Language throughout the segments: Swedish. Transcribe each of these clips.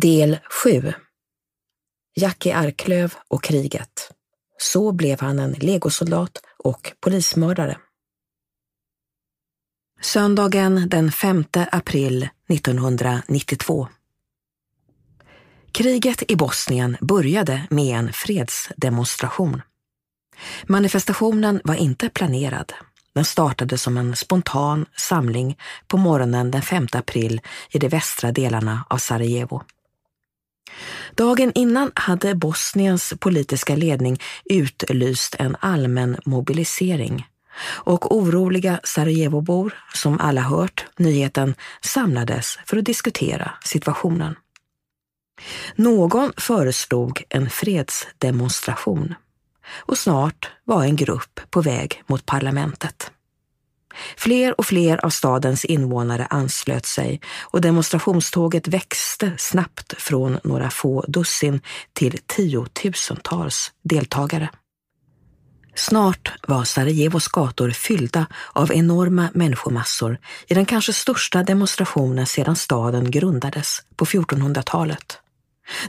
Del 7 Jackie Arklöv och kriget. Så blev han en legosoldat och polismördare. Söndagen den 5 april 1992. Kriget i Bosnien började med en fredsdemonstration. Manifestationen var inte planerad. Den startade som en spontan samling på morgonen den 5 april i de västra delarna av Sarajevo. Dagen innan hade Bosniens politiska ledning utlyst en allmän mobilisering och oroliga Sarajevobor, som alla hört nyheten, samlades för att diskutera situationen. Någon föreslog en fredsdemonstration och snart var en grupp på väg mot parlamentet. Fler och fler av stadens invånare anslöt sig och demonstrationståget växte snabbt från några få dussin till tiotusentals deltagare. Snart var Sarajevos gator fyllda av enorma människomassor i den kanske största demonstrationen sedan staden grundades på 1400-talet.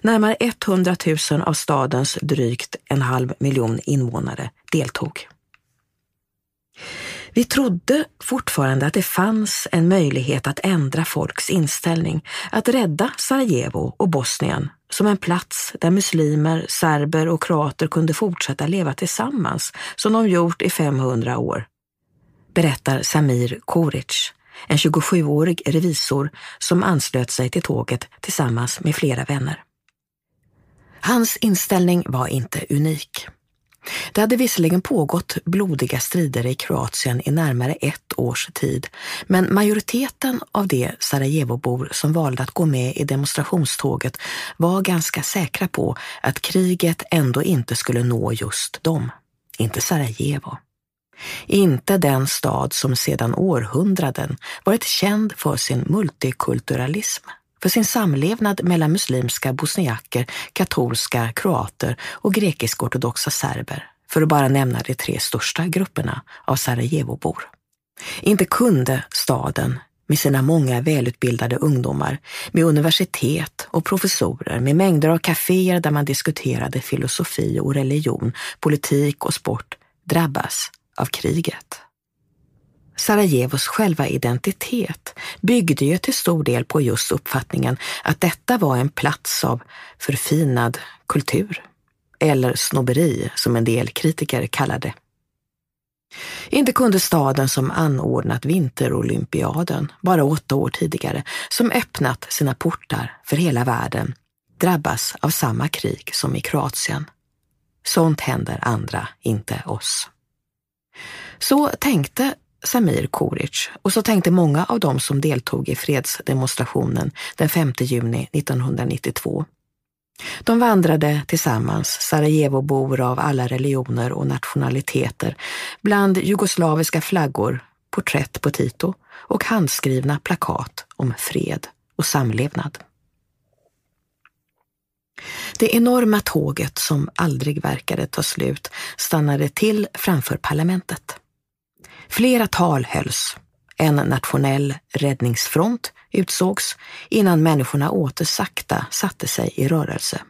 Närmare 100 000 av stadens drygt en halv miljon invånare deltog. Vi trodde fortfarande att det fanns en möjlighet att ändra folks inställning, att rädda Sarajevo och Bosnien som en plats där muslimer, serber och kroater kunde fortsätta leva tillsammans som de gjort i 500 år. Berättar Samir Koric, en 27-årig revisor som anslöt sig till tåget tillsammans med flera vänner. Hans inställning var inte unik. Det hade visserligen pågått blodiga strider i Kroatien i närmare ett års tid, men majoriteten av de Sarajevobor som valde att gå med i demonstrationståget var ganska säkra på att kriget ändå inte skulle nå just dem. Inte Sarajevo. Inte den stad som sedan århundraden varit känd för sin multikulturalism för sin samlevnad mellan muslimska bosniaker, katolska kroater och grekisk-ortodoxa serber, för att bara nämna de tre största grupperna av Sarajevobor. Inte kunde staden med sina många välutbildade ungdomar, med universitet och professorer, med mängder av kaféer där man diskuterade filosofi och religion, politik och sport, drabbas av kriget. Sarajevos själva identitet byggde ju till stor del på just uppfattningen att detta var en plats av förfinad kultur, eller snobberi som en del kritiker kallar det. Inte kunde staden som anordnat vinterolympiaden bara åtta år tidigare, som öppnat sina portar för hela världen, drabbas av samma krig som i Kroatien. Sånt händer andra, inte oss. Så tänkte Samir Koric och så tänkte många av dem som deltog i fredsdemonstrationen den 5 juni 1992. De vandrade tillsammans, Sarajevobor av alla religioner och nationaliteter, bland jugoslaviska flaggor, porträtt på Tito och handskrivna plakat om fred och samlevnad. Det enorma tåget som aldrig verkade ta slut stannade till framför parlamentet. Flera tal hölls. En nationell räddningsfront utsågs innan människorna åter sakta satte sig i rörelse.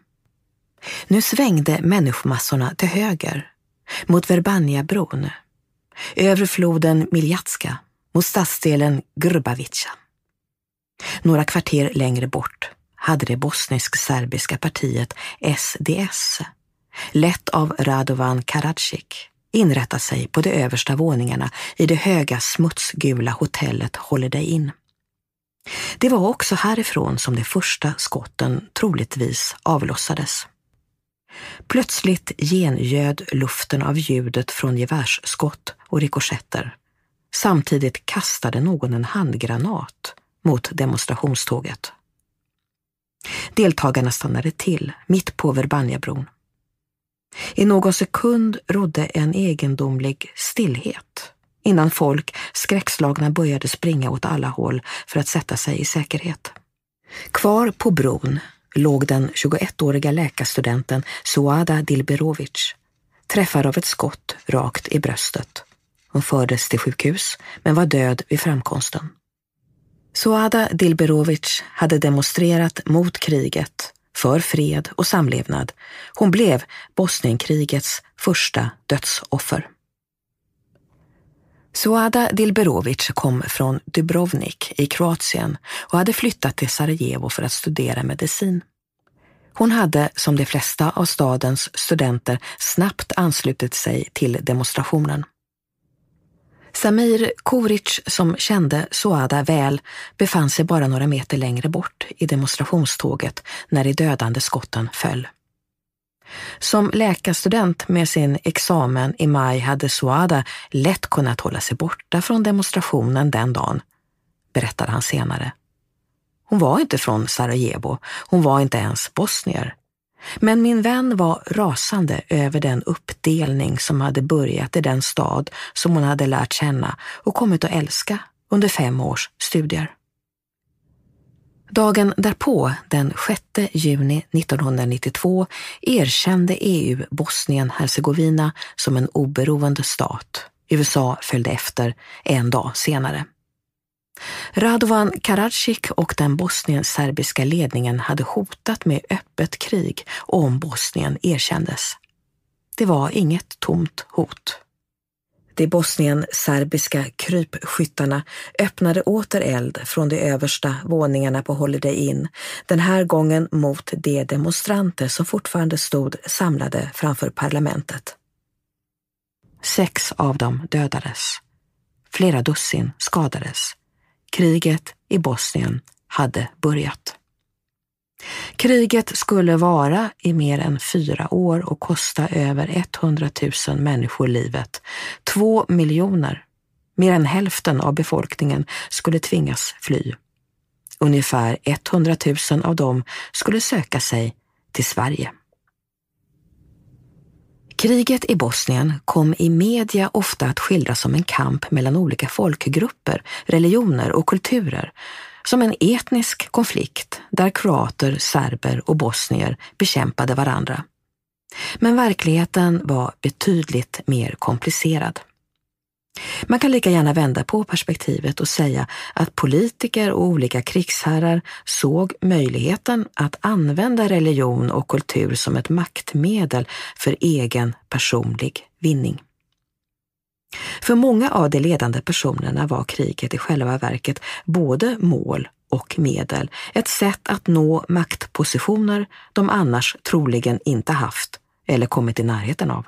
Nu svängde människomassorna till höger, mot Verbanjabron, över floden Miljatska, mot stadsdelen Grbavica. Några kvarter längre bort hade det bosnisk-serbiska partiet SDS, lett av Radovan Karadzic, inrätta sig på de översta våningarna i det höga smutsgula hotellet Holiday Inn. Det var också härifrån som de första skotten troligtvis avlossades. Plötsligt gengöd luften av ljudet från gevärsskott och rikoschetter. Samtidigt kastade någon en handgranat mot demonstrationståget. Deltagarna stannade till mitt på Verbanjabron. I någon sekund rådde en egendomlig stillhet innan folk skräckslagna började springa åt alla håll för att sätta sig i säkerhet. Kvar på bron låg den 21-åriga läkarstudenten Suada Dilberovic, träffad av ett skott rakt i bröstet. Hon fördes till sjukhus men var död vid framkomsten. Suada Dilberovic hade demonstrerat mot kriget, för fred och samlevnad. Hon blev Bosnienkrigets första dödsoffer. Suada Dilberovic kom från Dubrovnik i Kroatien och hade flyttat till Sarajevo för att studera medicin. Hon hade, som de flesta av stadens studenter, snabbt anslutit sig till demonstrationen. Samir Koric, som kände Suada väl, befann sig bara några meter längre bort i demonstrationståget när de dödande skotten föll. Som läkarstudent med sin examen i maj hade Suada lätt kunnat hålla sig borta från demonstrationen den dagen, berättade han senare. Hon var inte från Sarajevo, hon var inte ens bosnier. Men min vän var rasande över den uppdelning som hade börjat i den stad som hon hade lärt känna och kommit att älska under fem års studier. Dagen därpå, den 6 juni 1992, erkände EU Bosnien-Hercegovina som en oberoende stat. USA följde efter en dag senare. Radovan Karadzic och den bosnien-serbiska ledningen hade hotat med öppet krig om Bosnien erkändes. Det var inget tomt hot. De bosnien-serbiska krypskyttarna öppnade åter eld från de översta våningarna på Holiday Inn, den här gången mot de demonstranter som fortfarande stod samlade framför parlamentet. Sex av dem dödades. Flera dussin skadades. Kriget i Bosnien hade börjat. Kriget skulle vara i mer än fyra år och kosta över 100 000 människor livet. Två miljoner, mer än hälften av befolkningen, skulle tvingas fly. Ungefär 100 000 av dem skulle söka sig till Sverige. Kriget i Bosnien kom i media ofta att skildras som en kamp mellan olika folkgrupper, religioner och kulturer, som en etnisk konflikt där kroater, serber och bosnier bekämpade varandra. Men verkligheten var betydligt mer komplicerad. Man kan lika gärna vända på perspektivet och säga att politiker och olika krigsherrar såg möjligheten att använda religion och kultur som ett maktmedel för egen personlig vinning. För många av de ledande personerna var kriget i själva verket både mål och medel, ett sätt att nå maktpositioner de annars troligen inte haft eller kommit i närheten av.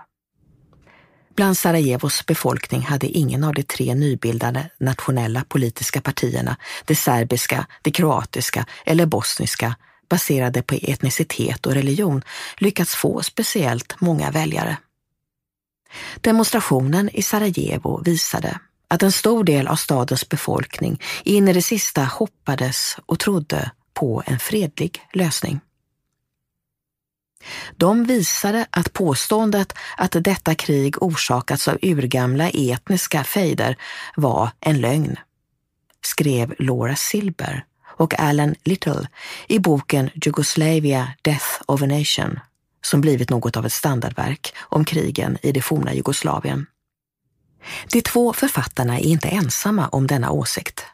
Bland Sarajevos befolkning hade ingen av de tre nybildade nationella politiska partierna, det serbiska, det kroatiska eller bosniska, baserade på etnicitet och religion, lyckats få speciellt många väljare. Demonstrationen i Sarajevo visade att en stor del av stadens befolkning in i det sista hoppades och trodde på en fredlig lösning. De visade att påståendet att detta krig orsakats av urgamla etniska fejder var en lögn, skrev Laura Silber och Alan Little i boken Jugoslavia Death of a Nation, som blivit något av ett standardverk om krigen i det forna Jugoslavien. De två författarna är inte ensamma om denna åsikt.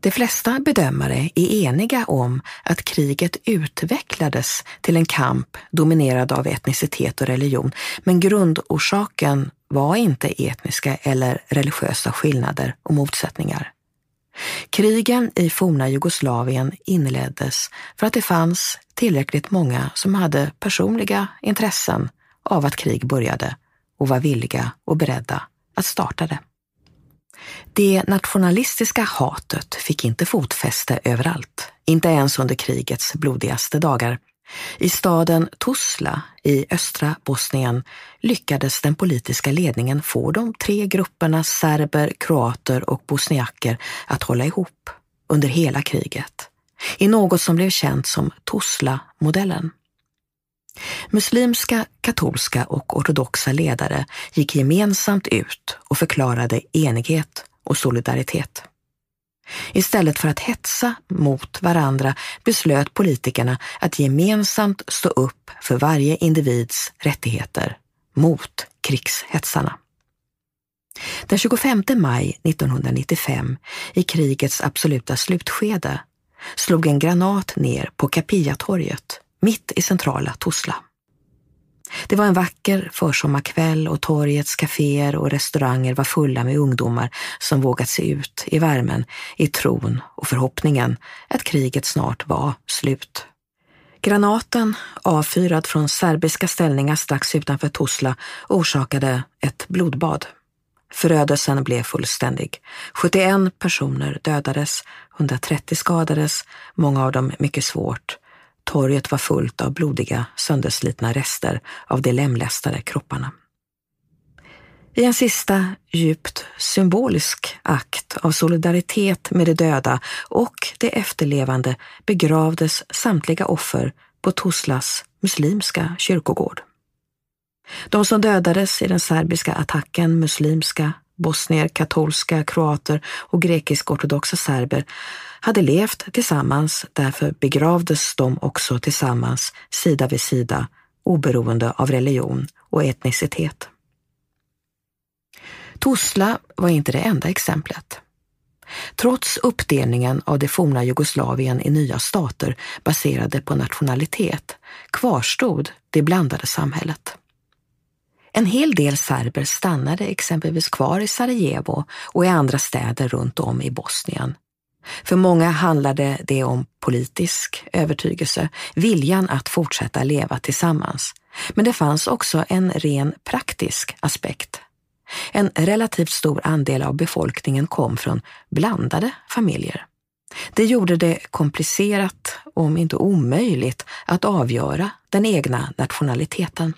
De flesta bedömare är eniga om att kriget utvecklades till en kamp dominerad av etnicitet och religion, men grundorsaken var inte etniska eller religiösa skillnader och motsättningar. Krigen i forna Jugoslavien inleddes för att det fanns tillräckligt många som hade personliga intressen av att krig började och var villiga och beredda att starta det. Det nationalistiska hatet fick inte fotfäste överallt, inte ens under krigets blodigaste dagar. I staden Tuzla i östra Bosnien lyckades den politiska ledningen få de tre grupperna serber, kroater och bosniaker att hålla ihop under hela kriget, i något som blev känt som Tuzla-modellen. Muslimska, katolska och ortodoxa ledare gick gemensamt ut och förklarade enighet och solidaritet. Istället för att hetsa mot varandra beslöt politikerna att gemensamt stå upp för varje individs rättigheter mot krigshetsarna. Den 25 maj 1995, i krigets absoluta slutskede, slog en granat ner på Kapiatorget, mitt i centrala Tuzla. Det var en vacker försommarkväll och torgets kaféer och restauranger var fulla med ungdomar som vågat sig ut i värmen i tron och förhoppningen att kriget snart var slut. Granaten, avfyrad från serbiska ställningar strax utanför Tuzla, orsakade ett blodbad. Förödelsen blev fullständig. 71 personer dödades, 130 skadades, många av dem mycket svårt. Torget var fullt av blodiga, sönderslitna rester av de lemlästade kropparna. I en sista djupt symbolisk akt av solidaritet med de döda och de efterlevande begravdes samtliga offer på Tuzlas muslimska kyrkogård. De som dödades i den serbiska attacken, muslimska, bosnier, katolska, kroater och grekisk-ortodoxa serber, hade levt tillsammans, därför begravdes de också tillsammans, sida vid sida, oberoende av religion och etnicitet. Tuzla var inte det enda exemplet. Trots uppdelningen av det forna Jugoslavien i nya stater baserade på nationalitet kvarstod det blandade samhället. En hel del serber stannade exempelvis kvar i Sarajevo och i andra städer runt om i Bosnien. För många handlade det om politisk övertygelse, viljan att fortsätta leva tillsammans. Men det fanns också en ren praktisk aspekt. En relativt stor andel av befolkningen kom från blandade familjer. Det gjorde det komplicerat, om inte omöjligt, att avgöra den egna nationaliteten.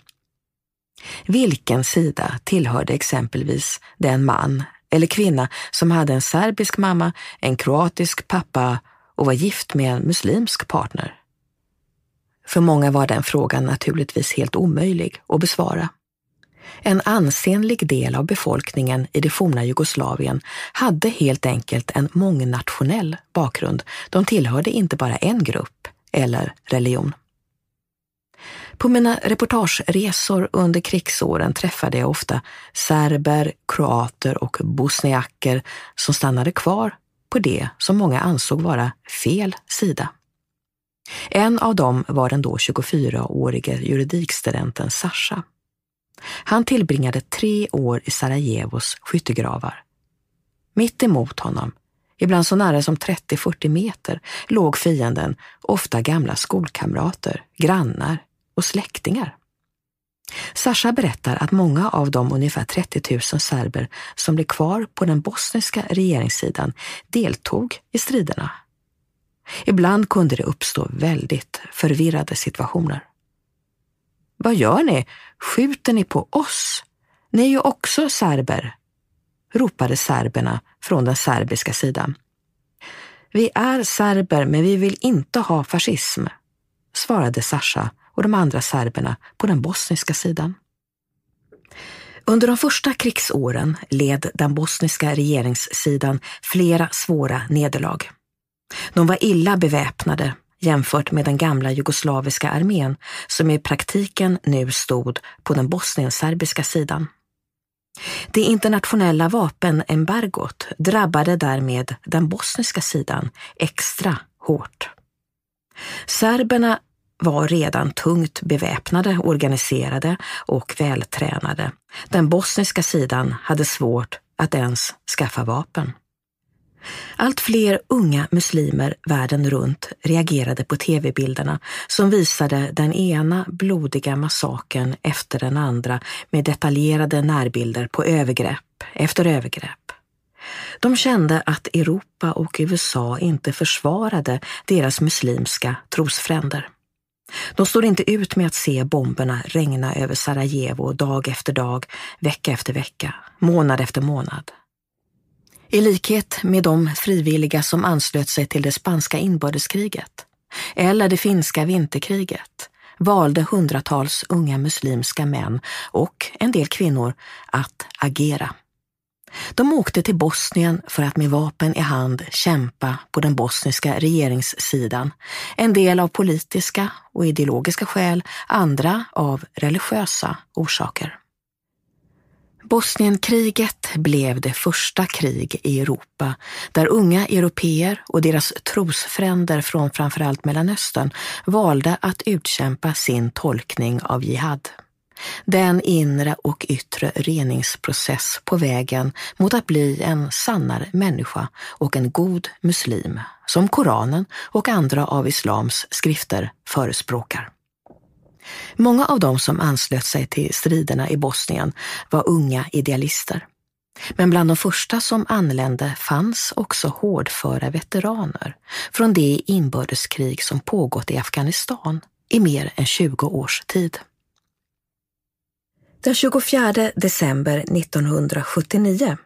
Vilken sida tillhörde exempelvis den man eller kvinna som hade en serbisk mamma, en kroatisk pappa och var gift med en muslimsk partner? För många var den frågan naturligtvis helt omöjlig att besvara. En ansenlig del av befolkningen i det forna Jugoslavien hade helt enkelt en mångnationell bakgrund. De tillhörde inte bara en grupp eller religion. På mina reportageresor under krigsåren träffade jag ofta serber, kroater och bosniaker som stannade kvar på det som många ansåg vara fel sida. En av dem var den då 24-årige juridikstudenten Sasha. Han tillbringade tre år i Sarajevos skyttegravar. Mitt emot honom, ibland så nära som 30-40 meter, låg fienden, ofta gamla skolkamrater, grannar och släktingar. Sasha berättar att många av de ungefär 30 000 serber som blev kvar på den bosniska regeringssidan deltog i striderna. Ibland kunde det uppstå väldigt förvirrade situationer. Vad gör ni? Skjuter ni på oss? Ni är ju också serber, ropade serberna från den serbiska sidan. Vi är serber, men vi vill inte ha fascism, svarade Sasha och de andra serberna på den bosniska sidan. Under de första krigsåren led den bosniska regeringssidan flera svåra nederlag. De var illa beväpnade jämfört med den gamla jugoslaviska armén som i praktiken nu stod på den bosnienserbiska sidan. Det internationella vapenembargot drabbade därmed den bosniska sidan extra hårt. Serberna var redan tungt beväpnade, organiserade och vältränade. Den bosniska sidan hade svårt att ens skaffa vapen. Allt fler unga muslimer världen runt reagerade på tv-bilderna som visade den ena blodiga massaken efter den andra med detaljerade närbilder på övergrepp efter övergrepp. De kände att Europa och USA inte försvarade deras muslimska trosfränder. De står inte ut med att se bomberna regna över Sarajevo dag efter dag, vecka efter vecka, månad efter månad. I likhet med de frivilliga som anslöt sig till det spanska inbördeskriget eller det finska vinterkriget valde hundratals unga muslimska män och en del kvinnor att agera. De åkte till Bosnien för att med vapen i hand kämpa på den bosniska regeringssidan. En del av politiska och ideologiska skäl, andra av religiösa orsaker. Bosnienkriget blev det första krig i Europa där unga europeer och deras trosfränder från framförallt Mellanöstern valde att utkämpa sin tolkning av jihad. Den inre och yttre reningsprocess på vägen mot att bli en sannare människa och en god muslim, som Koranen och andra av islams skrifter förespråkar. Många av dem som anslöt sig till striderna i Bosnien var unga idealister. Men bland de första som anlände fanns också hårdföra veteraner från det inbördeskrig som pågått i Afghanistan i mer än 20 års tid. Den 24 december 1979,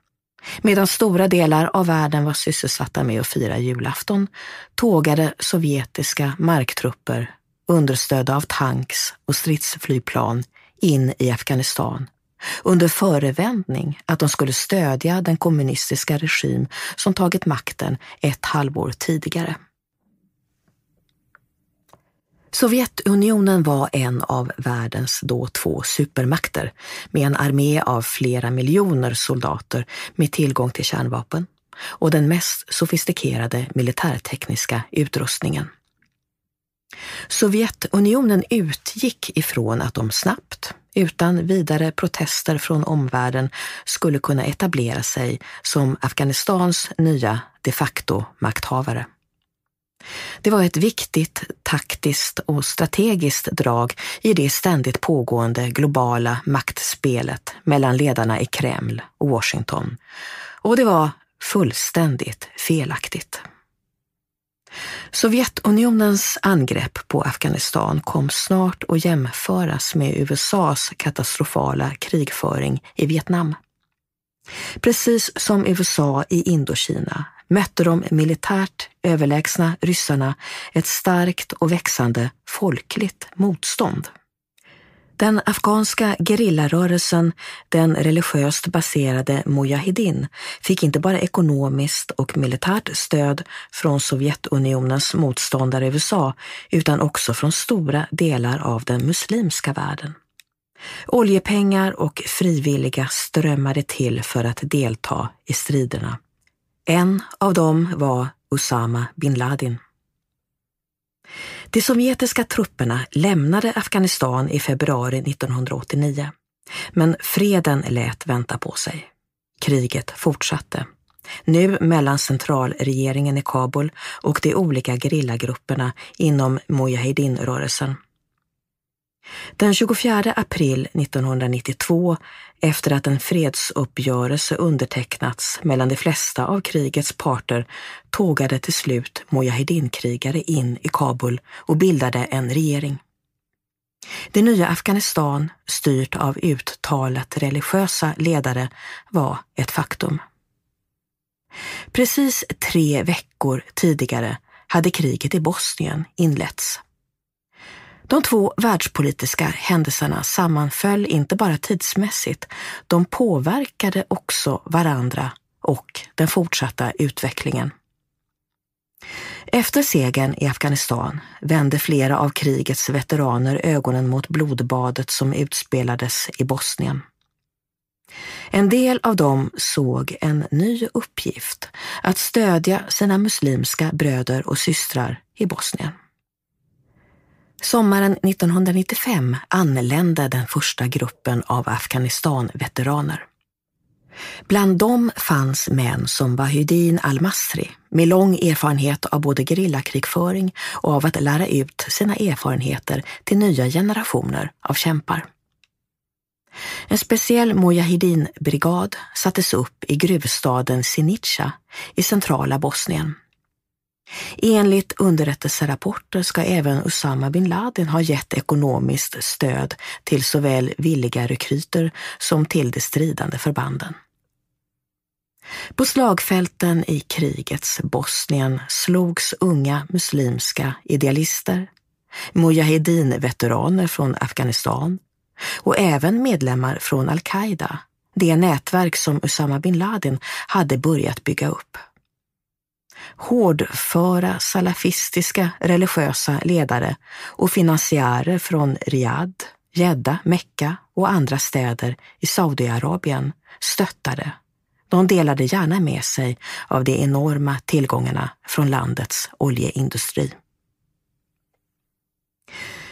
medan stora delar av världen var sysselsatta med att fira julafton, tågade sovjetiska marktrupper understödda av tanks och stridsflygplan in i Afghanistan under förevändning att de skulle stödja den kommunistiska regim som tagit makten ett halvår tidigare. Sovjetunionen var en av världens då två supermakter med en armé av flera miljoner soldater med tillgång till kärnvapen och den mest sofistikerade militärtekniska utrustningen. Sovjetunionen utgick ifrån att de snabbt, utan vidare protester från omvärlden, skulle kunna etablera sig som Afghanistans nya de facto makthavare. Det var ett viktigt taktiskt och strategiskt drag i det ständigt pågående globala maktspelet mellan ledarna i Kreml och Washington. Och det var fullständigt felaktigt. Sovjetunionens angrepp på Afghanistan kom snart att jämföras med USAs katastrofala krigföring i Vietnam. Precis som USA i Indokina mötte de militärt överlägsna ryssarna ett starkt och växande folkligt motstånd. Den afghanska gerillarörelsen, den religiöst baserade Mujahedin, fick inte bara ekonomiskt och militärt stöd från Sovjetunionens motståndare USA, utan också från stora delar av den muslimska världen. Oljepengar och frivilliga strömmade till för att delta i striderna. En av dem var Osama bin Laden. De sovjetiska trupperna lämnade Afghanistan i februari 1989. Men freden lät vänta på sig. Kriget fortsatte. Nu mellan centralregeringen i Kabul och de olika gerillagrupperna inom Mujahedin-rörelsen. Den 24 april 1992, efter att en fredsuppgörelse undertecknats mellan de flesta av krigets parter, tågade till slut Mujahedin-krigare in i Kabul och bildade en regering. Det nya Afghanistan, styrt av uttalat religiösa ledare, var ett faktum. Precis tre veckor tidigare hade kriget i Bosnien inletts. De två världspolitiska händelserna sammanföll inte bara tidsmässigt, de påverkade också varandra och den fortsatta utvecklingen. Efter segern i Afghanistan vände flera av krigets veteraner ögonen mot blodbadet som utspelades i Bosnien. En del av dem såg en ny uppgift, att stödja sina muslimska bröder och systrar i Bosnien. Sommaren 1995 anlände den första gruppen av Afghanistan-veteraner. Bland dem fanns män som Wahidin al-Masri med lång erfarenhet av både gerillakrigföring och av att lära ut sina erfarenheter till nya generationer av kämpar. En speciell Mujahedin-brigad sattes upp i gruvstaden Sinica i centrala Bosnien. Enligt underrättelserapporter ska även Osama bin Laden ha gett ekonomiskt stöd till såväl villiga rekryter som till de stridande förbanden. På slagfälten i krigets Bosnien slogs unga muslimska idealister, Mujahedin-veteraner från Afghanistan och även medlemmar från al-Qaida, det nätverk som Osama bin Laden hade börjat bygga upp hårdföra salafistiska religiösa ledare och finansiärer från Riyadh, Jeddah, Mecka och andra städer i Saudiarabien stöttade. De delade gärna med sig av de enorma tillgångarna från landets oljeindustri.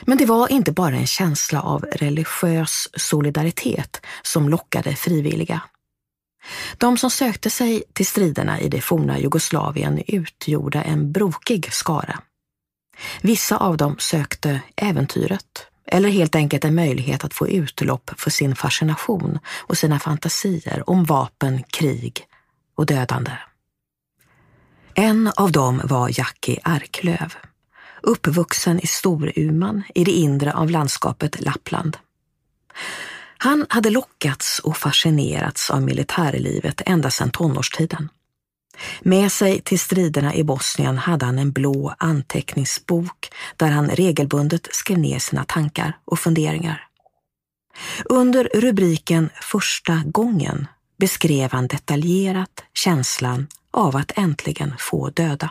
Men det var inte bara en känsla av religiös solidaritet som lockade frivilliga. De som sökte sig till striderna i det forna Jugoslavien utgjorde en brokig skara. Vissa av dem sökte äventyret eller helt enkelt en möjlighet att få utlopp för sin fascination och sina fantasier om vapen, krig och dödande. En av dem var Jackie Arklöv, uppvuxen i Storuman i det inre av landskapet Lappland. Han hade lockats och fascinerats av militärlivet ända sedan tonårstiden. Med sig till striderna i Bosnien hade han en blå anteckningsbok där han regelbundet skrev ner sina tankar och funderingar. Under rubriken Första gången beskrev han detaljerat känslan av att äntligen få döda.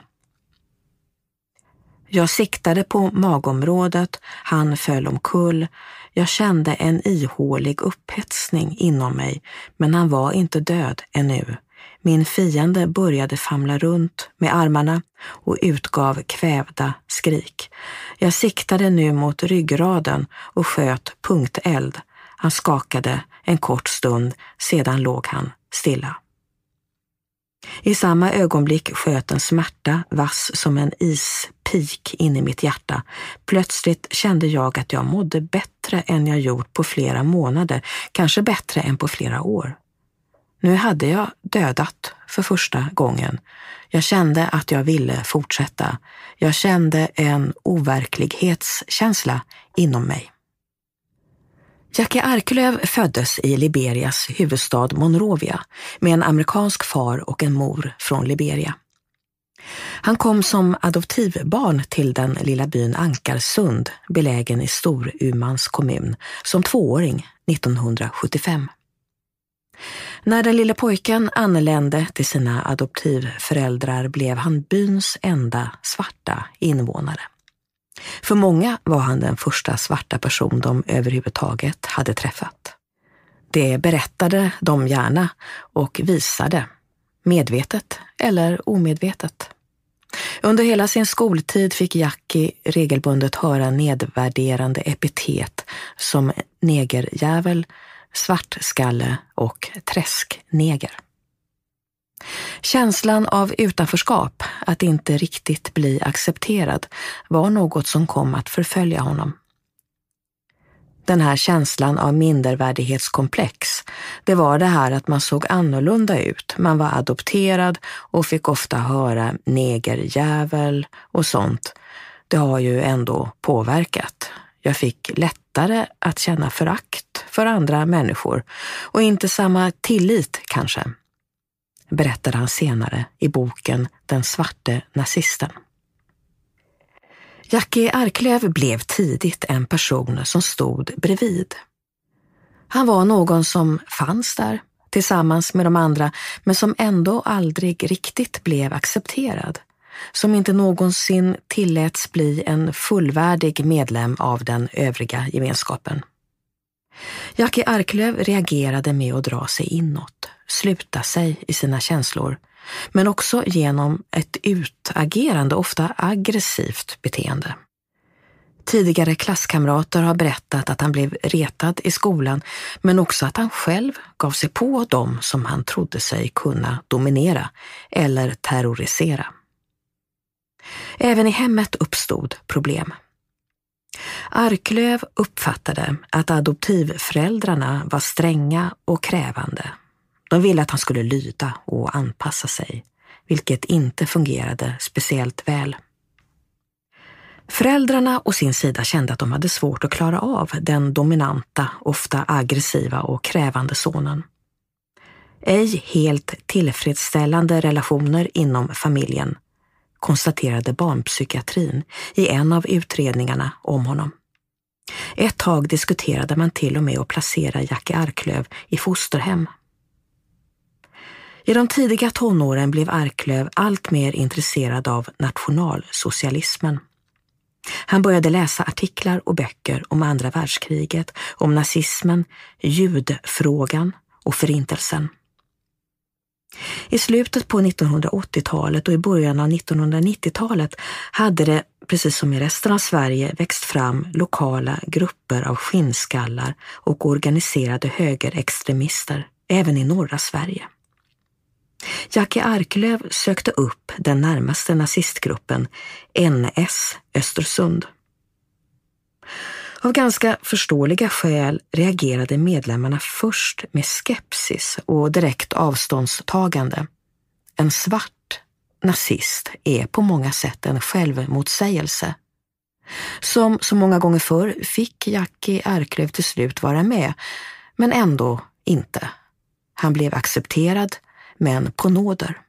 Jag siktade på magområdet, han föll omkull. Jag kände en ihålig upphetsning inom mig, men han var inte död ännu. Min fiende började famla runt med armarna och utgav kvävda skrik. Jag siktade nu mot ryggraden och sköt punkteld. Han skakade en kort stund, sedan låg han stilla. I samma ögonblick sköt en smärta vass som en ispik in i mitt hjärta. Plötsligt kände jag att jag mådde bättre än jag gjort på flera månader, kanske bättre än på flera år. Nu hade jag dödat för första gången. Jag kände att jag ville fortsätta. Jag kände en overklighetskänsla inom mig. Jackie Arklöv föddes i Liberias huvudstad Monrovia med en amerikansk far och en mor från Liberia. Han kom som adoptivbarn till den lilla byn Ankarsund, belägen i Storumans kommun, som tvååring 1975. När den lille pojken anlände till sina adoptivföräldrar blev han byns enda svarta invånare. För många var han den första svarta person de överhuvudtaget hade träffat. Det berättade de gärna och visade, medvetet eller omedvetet. Under hela sin skoltid fick Jackie regelbundet höra nedvärderande epitet som negerjävel, svartskalle och träskneger. Känslan av utanförskap, att inte riktigt bli accepterad, var något som kom att förfölja honom. Den här känslan av mindervärdighetskomplex, det var det här att man såg annorlunda ut, man var adopterad och fick ofta höra negerjävel och sånt. Det har ju ändå påverkat. Jag fick lättare att känna förakt för andra människor och inte samma tillit kanske berättade han senare i boken Den svarte nazisten. Jackie Arklöv blev tidigt en person som stod bredvid. Han var någon som fanns där tillsammans med de andra, men som ändå aldrig riktigt blev accepterad. Som inte någonsin tilläts bli en fullvärdig medlem av den övriga gemenskapen. Jackie Arklöv reagerade med att dra sig inåt, sluta sig i sina känslor, men också genom ett utagerande, ofta aggressivt beteende. Tidigare klasskamrater har berättat att han blev retad i skolan, men också att han själv gav sig på dem som han trodde sig kunna dominera eller terrorisera. Även i hemmet uppstod problem. Arklöv uppfattade att adoptivföräldrarna var stränga och krävande. De ville att han skulle lyda och anpassa sig, vilket inte fungerade speciellt väl. Föräldrarna å sin sida kände att de hade svårt att klara av den dominanta, ofta aggressiva och krävande sonen. Ej helt tillfredsställande relationer inom familjen konstaterade barnpsykiatrin i en av utredningarna om honom. Ett tag diskuterade man till och med att placera Jackie Arklöv i fosterhem. I de tidiga tonåren blev Arklöv allt mer intresserad av nationalsocialismen. Han började läsa artiklar och böcker om andra världskriget, om nazismen, judfrågan och förintelsen. I slutet på 1980-talet och i början av 1990-talet hade det, precis som i resten av Sverige, växt fram lokala grupper av skinnskallar och organiserade högerextremister, även i norra Sverige. Jackie Arklöv sökte upp den närmaste nazistgruppen, NS Östersund. Av ganska förståeliga skäl reagerade medlemmarna först med skepsis och direkt avståndstagande. En svart nazist är på många sätt en självmotsägelse. Som så många gånger förr fick Jackie Arklöv till slut vara med, men ändå inte. Han blev accepterad, men på nåder.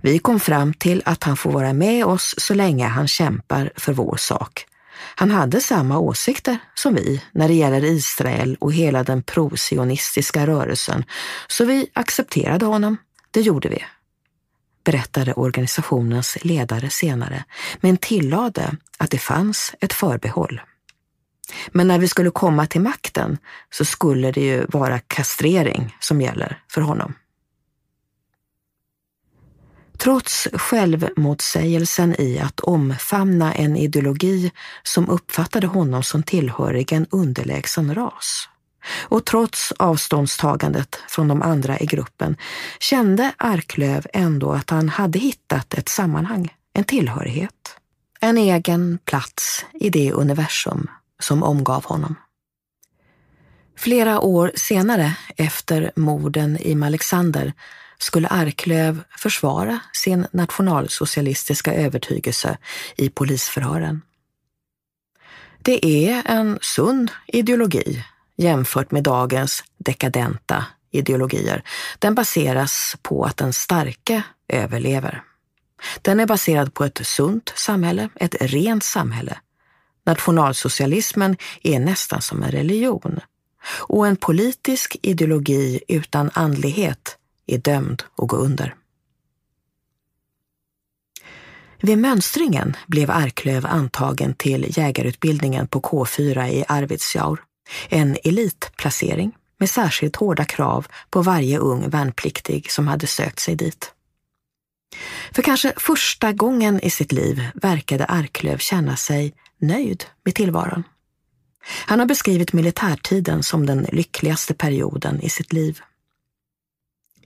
Vi kom fram till att han får vara med oss så länge han kämpar för vår sak, han hade samma åsikter som vi när det gäller Israel och hela den prosionistiska rörelsen, så vi accepterade honom. Det gjorde vi, berättade organisationens ledare senare, men tillade att det fanns ett förbehåll. Men när vi skulle komma till makten så skulle det ju vara kastrering som gäller för honom. Trots självmotsägelsen i att omfamna en ideologi som uppfattade honom som tillhörig en underlägsen ras. Och trots avståndstagandet från de andra i gruppen kände Arklöv ändå att han hade hittat ett sammanhang, en tillhörighet. En egen plats i det universum som omgav honom. Flera år senare, efter morden i Malexander, skulle Arklöv försvara sin nationalsocialistiska övertygelse i polisförhören. Det är en sund ideologi jämfört med dagens dekadenta ideologier. Den baseras på att den starke överlever. Den är baserad på ett sunt samhälle, ett rent samhälle. Nationalsocialismen är nästan som en religion. Och en politisk ideologi utan andlighet är dömd att gå under. Vid mönstringen blev Arklöv antagen till jägarutbildningen på K4 i Arvidsjaur. En elitplacering med särskilt hårda krav på varje ung värnpliktig som hade sökt sig dit. För kanske första gången i sitt liv verkade Arklöv känna sig nöjd med tillvaron. Han har beskrivit militärtiden som den lyckligaste perioden i sitt liv.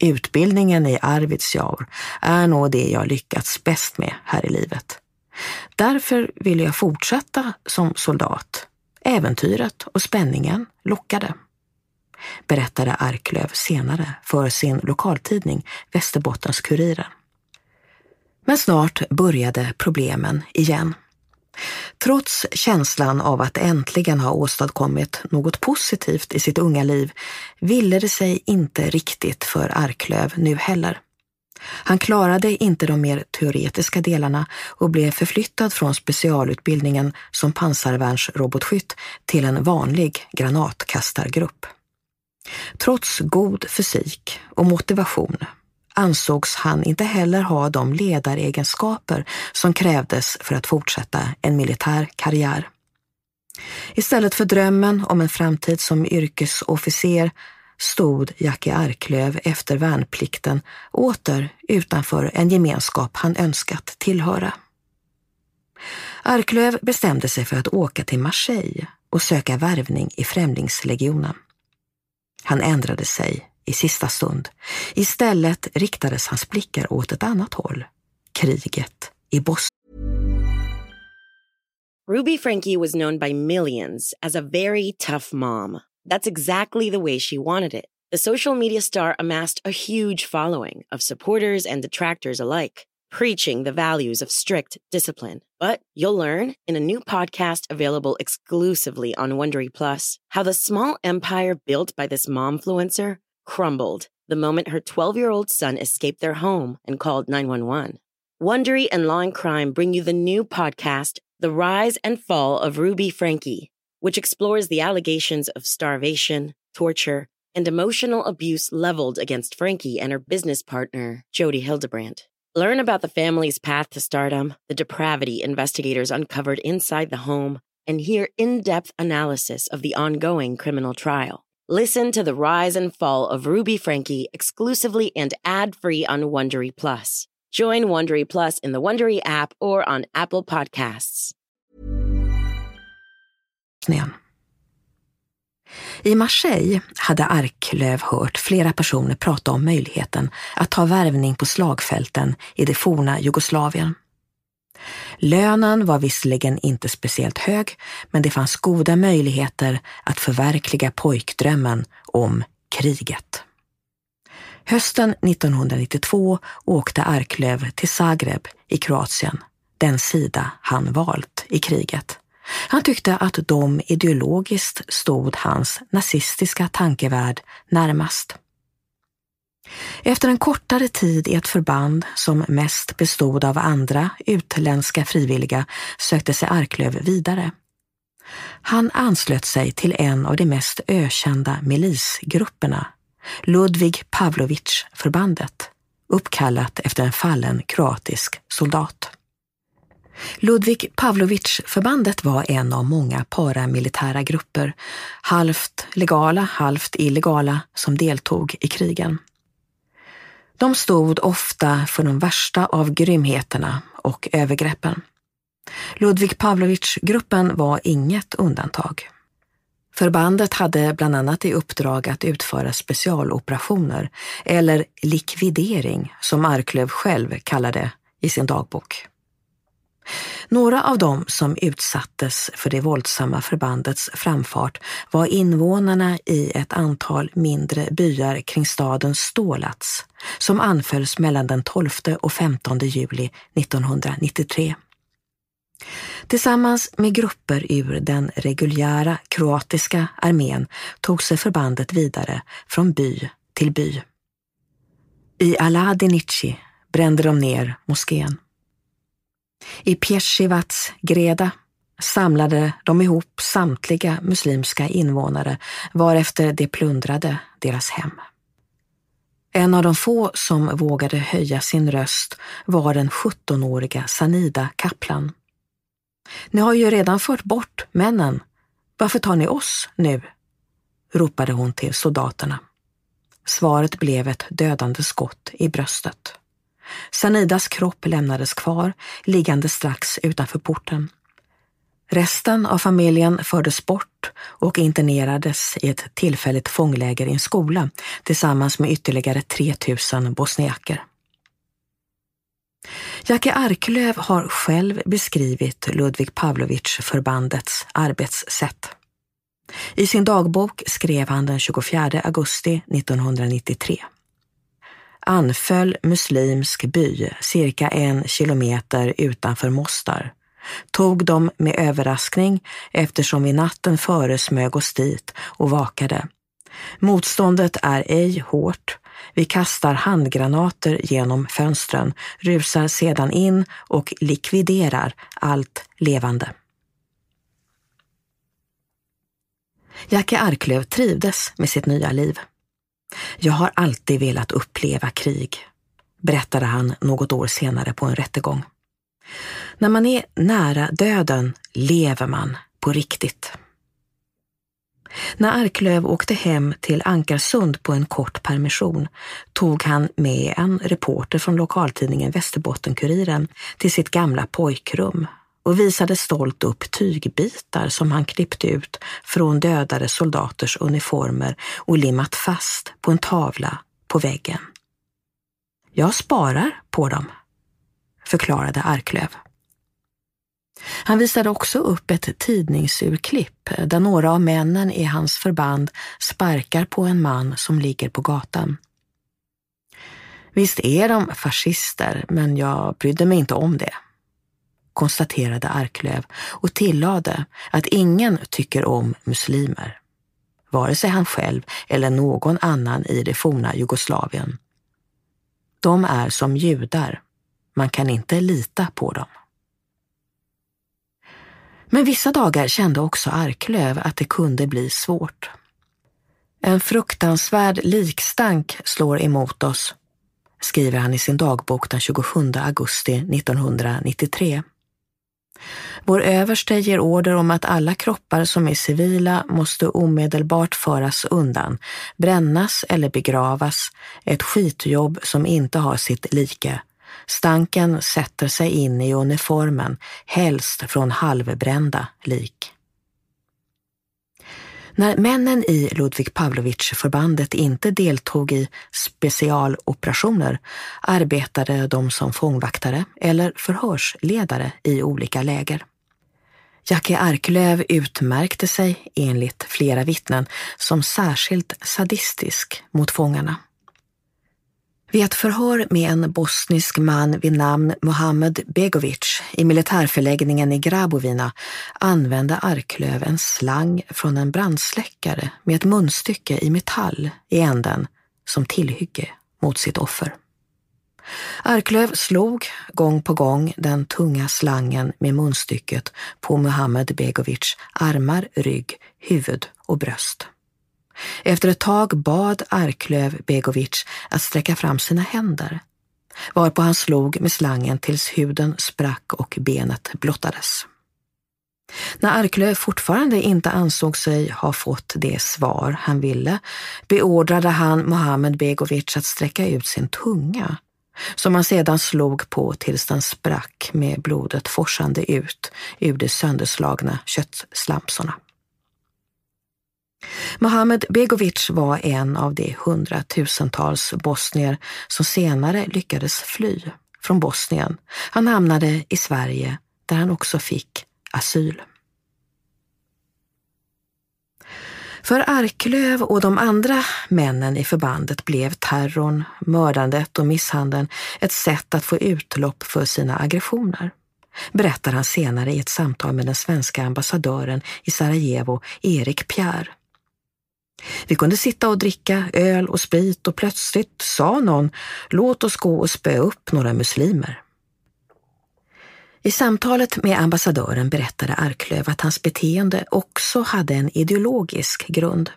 Utbildningen i Arvidsjaur är nog det jag lyckats bäst med här i livet. Därför ville jag fortsätta som soldat. Äventyret och spänningen lockade. Berättade Arklöv senare för sin lokaltidning Västerbottens-Kuriren. Men snart började problemen igen. Trots känslan av att äntligen ha åstadkommit något positivt i sitt unga liv ville det sig inte riktigt för Arklöv nu heller. Han klarade inte de mer teoretiska delarna och blev förflyttad från specialutbildningen som pansarvärnsrobotskytt till en vanlig granatkastargrupp. Trots god fysik och motivation ansågs han inte heller ha de ledaregenskaper som krävdes för att fortsätta en militär karriär. Istället för drömmen om en framtid som yrkesofficer stod Jackie Arklöv efter värnplikten åter utanför en gemenskap han önskat tillhöra. Arklöv bestämde sig för att åka till Marseille och söka värvning i Främlingslegionen. Han ändrade sig i sista stund. Istället riktades hans blickar åt ett annat håll. Kriget i Bosnien. Ruby Frankie was known by millions as a very tough mom. That's exactly the way she wanted it. The social media star amassed a huge following of supporters and detractors alike, preaching the values of strict discipline. But you'll learn in a new podcast available exclusively on Wondery Plus how the small empire built by this momfluencer crumbled the moment her 12 year old son escaped their home and called 911. Wondery and Law and Crime bring you the new podcast, The Rise and Fall of Ruby Frankie, which explores the allegations of starvation, torture, and emotional abuse leveled against Frankie and her business partner, Jody Hildebrandt. Learn about the family's path to stardom, the depravity investigators uncovered inside the home, and hear in depth analysis of the ongoing criminal trial. Listen to the rise and fall of Ruby Frankie exclusively and ad free on Wondery Plus. Join Wondery Plus in the Wondery app or on Apple Podcasts. I Marseille hade Arklöv hört flera personer prata om möjligheten att ta värvning på slagfälten i det forna Jugoslavien. Lönen var visserligen inte speciellt hög, men det fanns goda möjligheter att förverkliga pojkdrömmen om kriget. Hösten 1992 åkte Arklöv till Zagreb i Kroatien, den sida han valt i kriget. Han tyckte att de ideologiskt stod hans nazistiska tankevärld närmast. Efter en kortare tid i ett förband som mest bestod av andra utländska frivilliga sökte sig Arklöv vidare. Han anslöt sig till en av de mest ökända milisgrupperna, Ludvig Pavlovich-förbandet, uppkallat efter en fallen kroatisk soldat. Ludvig Pavlovich-förbandet var en av många paramilitära grupper, halvt legala, halvt illegala, som deltog i krigen. De stod ofta för de värsta av grymheterna och övergreppen. Ludvig Pavlovich-gruppen var inget undantag. Förbandet hade bland annat i uppdrag att utföra specialoperationer, eller likvidering som Arklöv själv kallade i sin dagbok. Några av dem som utsattes för det våldsamma förbandets framfart var invånarna i ett antal mindre byar kring staden Stolats som anfölls mellan den 12 och 15 juli 1993. Tillsammans med grupper ur den reguljära kroatiska armén tog sig förbandet vidare från by till by. I Aladinici brände de ner moskén. I Pjeshivats Greda samlade de ihop samtliga muslimska invånare varefter de plundrade deras hem. En av de få som vågade höja sin röst var den 17-åriga Sanida Kaplan. Ni har ju redan fört bort männen. Varför tar ni oss nu? ropade hon till soldaterna. Svaret blev ett dödande skott i bröstet. Sanidas kropp lämnades kvar, liggande strax utanför porten. Resten av familjen fördes bort och internerades i ett tillfälligt fångläger i en skola tillsammans med ytterligare 3000 bosniaker. Jackie Arklöv har själv beskrivit Ludvig Pavlovich-förbandets arbetssätt. I sin dagbok skrev han den 24 augusti 1993 anföll muslimsk by cirka en kilometer utanför Mostar. Tog dem med överraskning eftersom vi natten före smög oss dit och vakade. Motståndet är ej hårt. Vi kastar handgranater genom fönstren, rusar sedan in och likviderar allt levande. Jackie Arklöv trivdes med sitt nya liv. Jag har alltid velat uppleva krig, berättade han något år senare på en rättegång. När man är nära döden lever man på riktigt. När Arklöv åkte hem till Ankarsund på en kort permission tog han med en reporter från lokaltidningen Västerbotten-Kuriren till sitt gamla pojkrum och visade stolt upp tygbitar som han klippt ut från dödade soldaters uniformer och limmat fast på en tavla på väggen. Jag sparar på dem, förklarade Arklöv. Han visade också upp ett tidningsurklipp där några av männen i hans förband sparkar på en man som ligger på gatan. Visst är de fascister, men jag brydde mig inte om det konstaterade Arklöv och tillade att ingen tycker om muslimer. Vare sig han själv eller någon annan i det forna Jugoslavien. De är som judar. Man kan inte lita på dem. Men vissa dagar kände också Arklöv att det kunde bli svårt. En fruktansvärd likstank slår emot oss. skriver han i sin dagbok den 27 augusti 1993. Vår överste ger order om att alla kroppar som är civila måste omedelbart föras undan, brännas eller begravas, ett skitjobb som inte har sitt like. Stanken sätter sig in i uniformen, helst från halvbrända lik. När männen i Ludvig Pavlovich-förbandet inte deltog i specialoperationer arbetade de som fångvaktare eller förhörsledare i olika läger. Jackie Arklöv utmärkte sig, enligt flera vittnen, som särskilt sadistisk mot fångarna. Vid ett förhör med en bosnisk man vid namn Mohamed Begovic i militärförläggningen i Grabovina använde Arklöv en slang från en brandsläckare med ett munstycke i metall i änden som tillhygge mot sitt offer. Arklöv slog gång på gång den tunga slangen med munstycket på Mohamed Begovics armar, rygg, huvud och bröst. Efter ett tag bad Arklöv Begovic att sträcka fram sina händer, varpå han slog med slangen tills huden sprack och benet blottades. När Arklöv fortfarande inte ansåg sig ha fått det svar han ville beordrade han Mohammed Begovic att sträcka ut sin tunga, som han sedan slog på tills den sprack med blodet forsande ut ur de sönderslagna köttslamsorna. Mohamed Begovic var en av de hundratusentals bosnier som senare lyckades fly från Bosnien. Han hamnade i Sverige där han också fick asyl. För Arklöv och de andra männen i förbandet blev terrorn, mördandet och misshandeln ett sätt att få utlopp för sina aggressioner, berättar han senare i ett samtal med den svenska ambassadören i Sarajevo, Erik Pierre. Vi kunde sitta och dricka öl och sprit och plötsligt sa någon, låt oss gå och spö upp några muslimer. I samtalet med ambassadören berättade Arklöv att hans beteende också hade en ideologisk grund.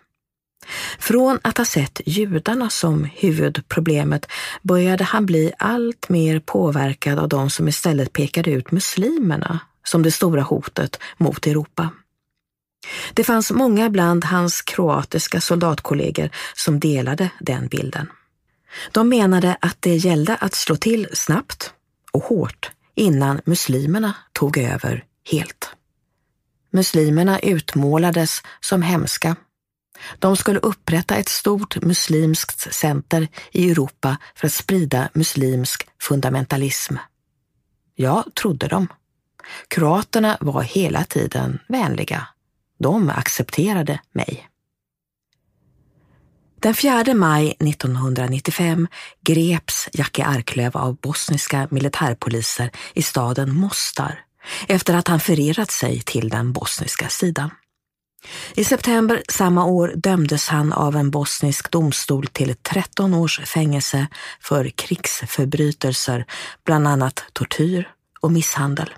Från att ha sett judarna som huvudproblemet började han bli allt mer påverkad av de som istället pekade ut muslimerna som det stora hotet mot Europa. Det fanns många bland hans kroatiska soldatkollegor som delade den bilden. De menade att det gällde att slå till snabbt och hårt innan muslimerna tog över helt. Muslimerna utmålades som hemska. De skulle upprätta ett stort muslimskt center i Europa för att sprida muslimsk fundamentalism. Jag trodde dem. Kroaterna var hela tiden vänliga de accepterade mig. Den 4 maj 1995 greps Jackie Arklöv av bosniska militärpoliser i staden Mostar efter att han förirrat sig till den bosniska sidan. I september samma år dömdes han av en bosnisk domstol till 13 års fängelse för krigsförbrytelser, bland annat tortyr och misshandel.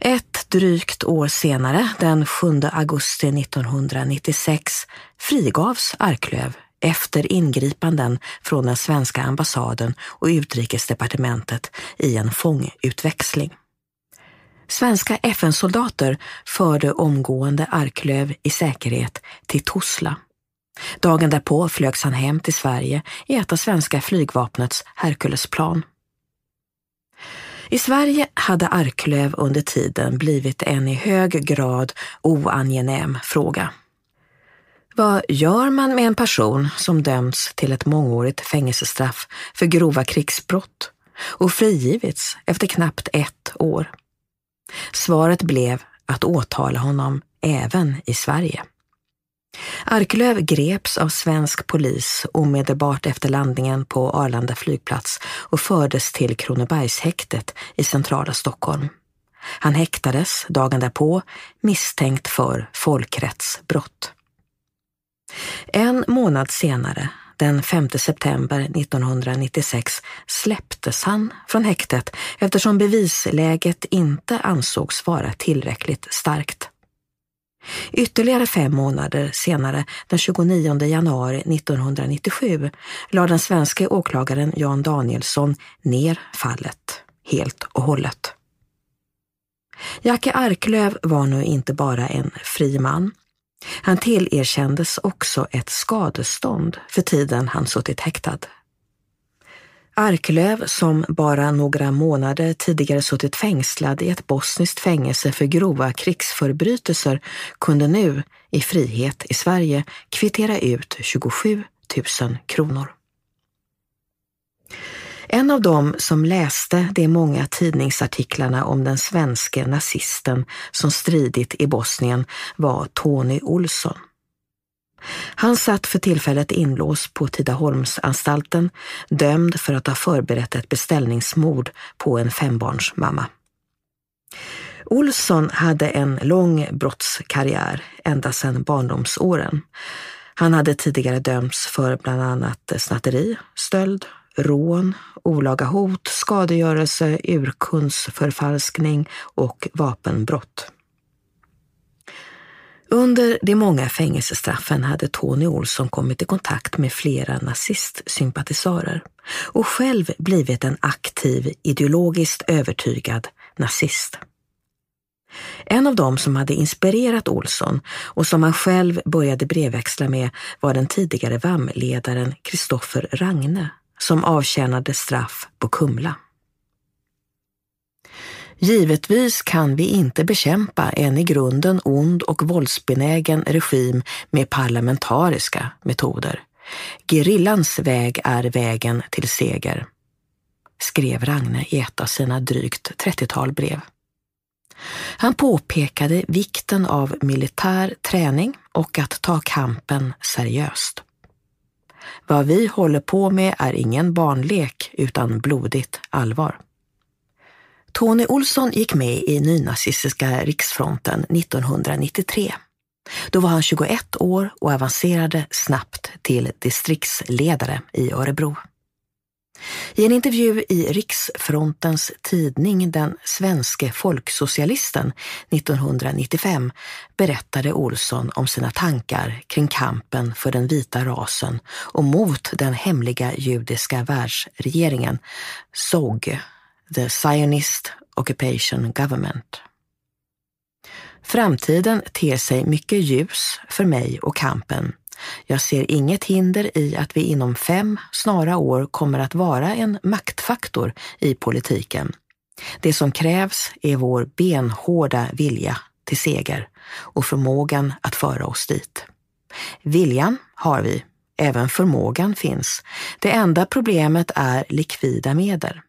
Ett drygt år senare, den 7 augusti 1996, frigavs Arklöv efter ingripanden från den svenska ambassaden och utrikesdepartementet i en fångutväxling. Svenska FN-soldater förde omgående Arklöv i säkerhet till Tuzla. Dagen därpå flögs han hem till Sverige i ett av svenska flygvapnets Herculesplan. I Sverige hade Arklöv under tiden blivit en i hög grad oangenäm fråga. Vad gör man med en person som dömts till ett mångårigt fängelsestraff för grova krigsbrott och frigivits efter knappt ett år? Svaret blev att åtala honom även i Sverige. Arklöv greps av svensk polis omedelbart efter landningen på Arlanda flygplats och fördes till Kronobergshäktet i centrala Stockholm. Han häktades dagen därpå misstänkt för folkrättsbrott. En månad senare, den 5 september 1996, släpptes han från häktet eftersom bevisläget inte ansågs vara tillräckligt starkt. Ytterligare fem månader senare, den 29 januari 1997, lade den svenske åklagaren Jan Danielsson ner fallet helt och hållet. Jacke Arklöv var nu inte bara en fri man. Han tillerkändes också ett skadestånd för tiden han suttit häktad. Arklöv, som bara några månader tidigare suttit fängslad i ett bosniskt fängelse för grova krigsförbrytelser, kunde nu i frihet i Sverige kvittera ut 27 000 kronor. En av dem som läste de många tidningsartiklarna om den svenske nazisten som stridit i Bosnien var Tony Olsson. Han satt för tillfället inlåst på Tidaholmsanstalten, dömd för att ha förberett ett beställningsmord på en fembarnsmamma. Olsson hade en lång brottskarriär ända sedan barndomsåren. Han hade tidigare dömts för bland annat snatteri, stöld, rån, olaga hot, skadegörelse, urkundsförfalskning och vapenbrott. Under de många fängelsestraffen hade Tony Olsson kommit i kontakt med flera nazistsympatisörer och själv blivit en aktiv, ideologiskt övertygad nazist. En av dem som hade inspirerat Olsson och som han själv började brevväxla med var den tidigare VAM-ledaren Kristoffer Ragne som avtjänade straff på Kumla. Givetvis kan vi inte bekämpa en i grunden ond och våldsbenägen regim med parlamentariska metoder. Gerillans väg är vägen till seger, skrev Ragne i ett av sina drygt 30-tal brev. Han påpekade vikten av militär träning och att ta kampen seriöst. Vad vi håller på med är ingen barnlek utan blodigt allvar. Tony Olsson gick med i nynazistiska riksfronten 1993. Då var han 21 år och avancerade snabbt till distriktsledare i Örebro. I en intervju i Riksfrontens tidning Den svenske folksocialisten 1995 berättade Olsson om sina tankar kring kampen för den vita rasen och mot den hemliga judiska världsregeringen, SOG, The Zionist Occupation Government. Framtiden ter sig mycket ljus för mig och kampen jag ser inget hinder i att vi inom fem snara år kommer att vara en maktfaktor i politiken. Det som krävs är vår benhårda vilja till seger och förmågan att föra oss dit. Viljan har vi, även förmågan finns. Det enda problemet är likvida medel.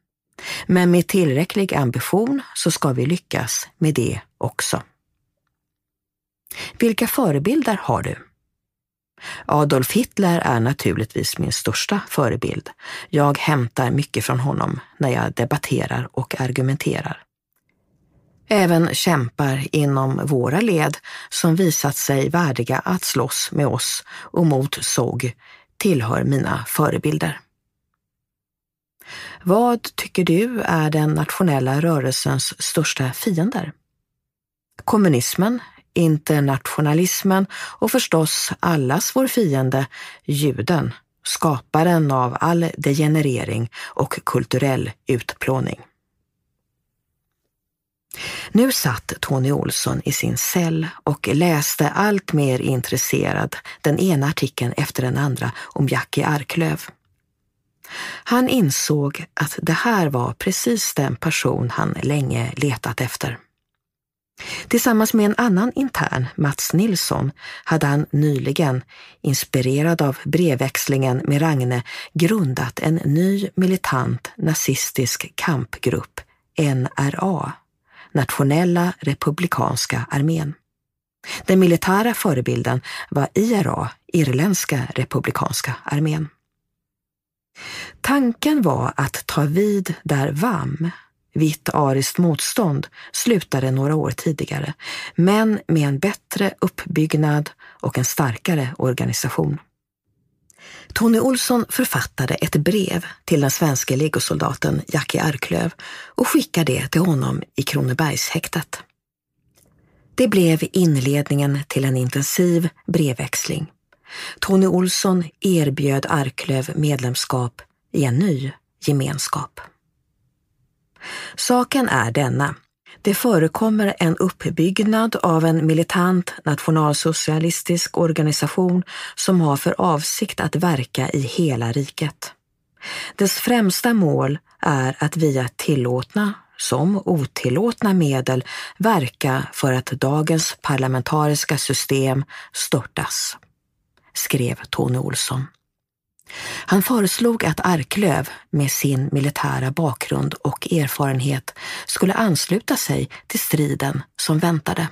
Men med tillräcklig ambition så ska vi lyckas med det också. Vilka förebilder har du? Adolf Hitler är naturligtvis min största förebild. Jag hämtar mycket från honom när jag debatterar och argumenterar. Även kämpar inom våra led som visat sig värdiga att slåss med oss och mot SOG tillhör mina förebilder. Vad tycker du är den nationella rörelsens största fiender? Kommunismen internationalismen och förstås allas vår fiende, juden, skaparen av all degenerering och kulturell utplåning. Nu satt Tony Olsson i sin cell och läste allt mer intresserad den ena artikeln efter den andra om Jackie Arklöv. Han insåg att det här var precis den person han länge letat efter. Tillsammans med en annan intern, Mats Nilsson, hade han nyligen, inspirerad av brevväxlingen med Ragne, grundat en ny militant nazistisk kampgrupp, NRA, Nationella republikanska armén. Den militära förebilden var IRA, Irländska republikanska armén. Tanken var att ta vid där VAM, vitt ariskt motstånd slutade några år tidigare, men med en bättre uppbyggnad och en starkare organisation. Tony Olsson författade ett brev till den svenska legosoldaten Jackie Arklöv och skickade det till honom i Kronobergshäktet. Det blev inledningen till en intensiv brevväxling. Tony Olsson erbjöd Arklöv medlemskap i en ny gemenskap. Saken är denna. Det förekommer en uppbyggnad av en militant nationalsocialistisk organisation som har för avsikt att verka i hela riket. Dess främsta mål är att via tillåtna som otillåtna medel verka för att dagens parlamentariska system störtas, skrev Tony Olsson. Han föreslog att Arklöv med sin militära bakgrund och erfarenhet skulle ansluta sig till striden som väntade.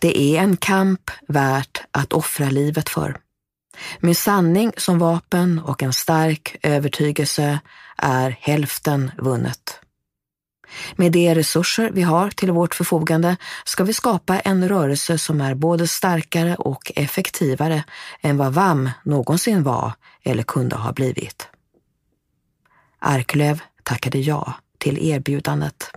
Det är en kamp värt att offra livet för. Med sanning som vapen och en stark övertygelse är hälften vunnet. Med de resurser vi har till vårt förfogande ska vi skapa en rörelse som är både starkare och effektivare än vad VAM någonsin var eller kunde ha blivit. Arklöv tackade ja till erbjudandet.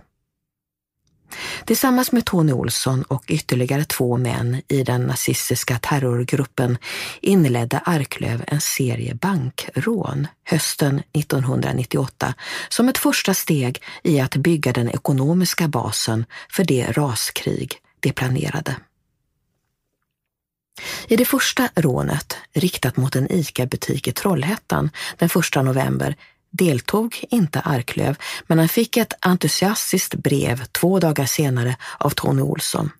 Tillsammans med Tony Olsson och ytterligare två män i den nazistiska terrorgruppen inledde Arklöv en serie bankrån hösten 1998 som ett första steg i att bygga den ekonomiska basen för det raskrig de planerade. I det första rånet, riktat mot en ICA-butik i Trollhättan den 1 november, deltog inte Arklöv, men han fick ett entusiastiskt brev två dagar senare av Tony Olsson.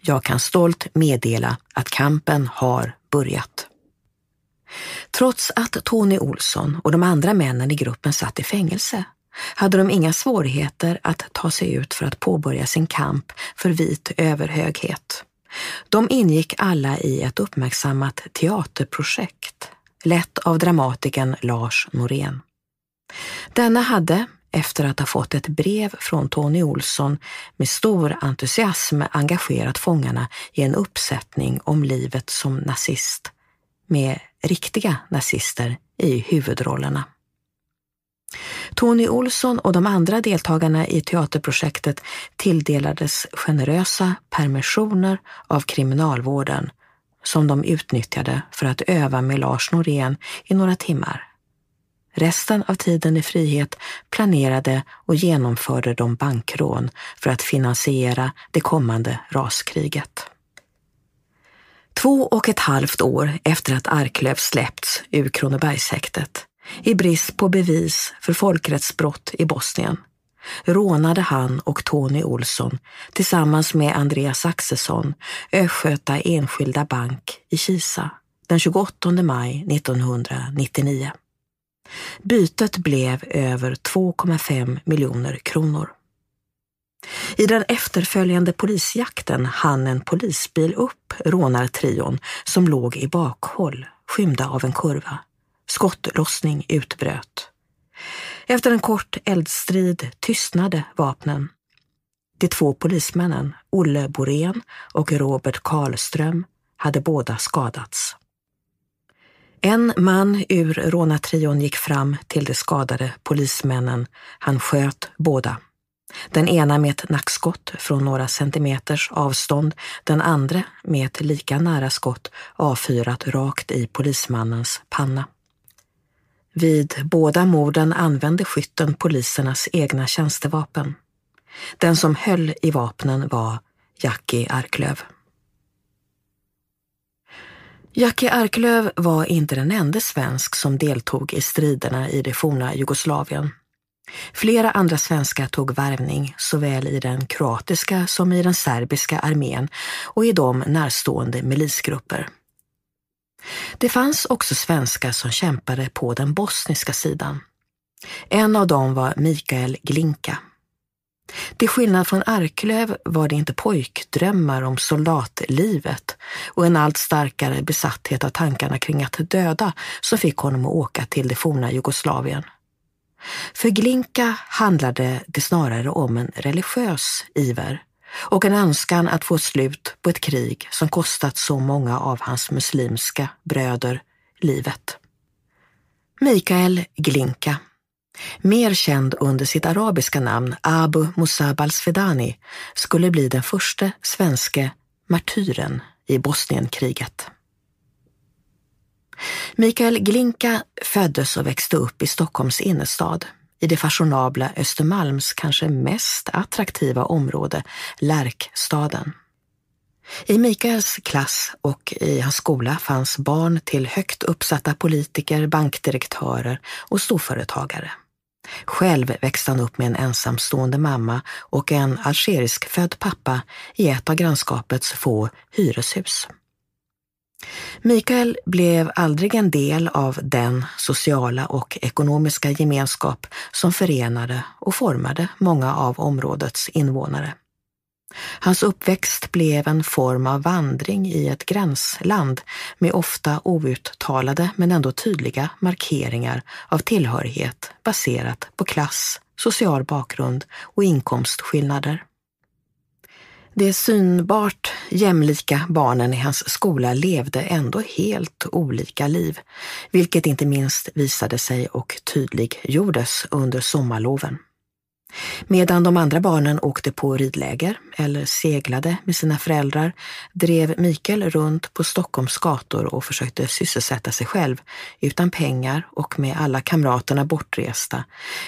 Jag kan stolt meddela att kampen har börjat. Trots att Tony Olsson och de andra männen i gruppen satt i fängelse hade de inga svårigheter att ta sig ut för att påbörja sin kamp för vit överhöghet. De ingick alla i ett uppmärksammat teaterprojekt lett av dramatikern Lars Norén. Denna hade, efter att ha fått ett brev från Tony Olsson, med stor entusiasm engagerat fångarna i en uppsättning om livet som nazist, med riktiga nazister i huvudrollerna. Tony Olsson och de andra deltagarna i teaterprojektet tilldelades generösa permissioner av kriminalvården som de utnyttjade för att öva med Lars Norén i några timmar. Resten av tiden i frihet planerade och genomförde de bankrån för att finansiera det kommande raskriget. Två och ett halvt år efter att Arklöv släppts ur Kronobergshäktet, i brist på bevis för folkrättsbrott i Bosnien, rånade han och Tony Olsson tillsammans med Andreas Axelsson Östgöta Enskilda Bank i Kisa den 28 maj 1999. Bytet blev över 2,5 miljoner kronor. I den efterföljande polisjakten hann en polisbil upp rånartrion som låg i bakhåll, skymda av en kurva. Skottlossning utbröt. Efter en kort eldstrid tystnade vapnen. De två polismännen, Olle Borén och Robert Karlström, hade båda skadats. En man ur rånartrion gick fram till de skadade polismännen. Han sköt båda. Den ena med ett nackskott från några centimeters avstånd, den andra med ett lika nära skott avfyrat rakt i polismannens panna. Vid båda morden använde skytten polisernas egna tjänstevapen. Den som höll i vapnen var Jackie Arklöv. Jackie Arklöv var inte den enda svensk som deltog i striderna i det forna Jugoslavien. Flera andra svenskar tog värvning såväl i den kroatiska som i den serbiska armén och i de närstående milisgrupper. Det fanns också svenskar som kämpade på den bosniska sidan. En av dem var Mikael Glinka. Till skillnad från Arklöv var det inte pojkdrömmar om soldatlivet och en allt starkare besatthet av tankarna kring att döda som fick honom att åka till det forna Jugoslavien. För Glinka handlade det snarare om en religiös iver och en önskan att få slut på ett krig som kostat så många av hans muslimska bröder livet. Mikael Glinka mer känd under sitt arabiska namn Abu Musab al-Svedani, skulle bli den första svenske martyren i Bosnienkriget. Mikael Glinka föddes och växte upp i Stockholms innerstad, i det fashionabla Östermalms kanske mest attraktiva område, Lärkstaden. I Mikaels klass och i hans skola fanns barn till högt uppsatta politiker, bankdirektörer och storföretagare. Själv växte han upp med en ensamstående mamma och en algerisk född pappa i ett av grannskapets få hyreshus. Mikael blev aldrig en del av den sociala och ekonomiska gemenskap som förenade och formade många av områdets invånare. Hans uppväxt blev en form av vandring i ett gränsland med ofta outtalade men ändå tydliga markeringar av tillhörighet baserat på klass, social bakgrund och inkomstskillnader. De synbart jämlika barnen i hans skola levde ändå helt olika liv, vilket inte minst visade sig och tydliggjordes under sommarloven. Medan de andra barnen åkte på ridläger eller seglade med sina föräldrar drev Mikael runt på Stockholms gator och försökte sysselsätta sig själv utan pengar och med alla kamraterna bortresta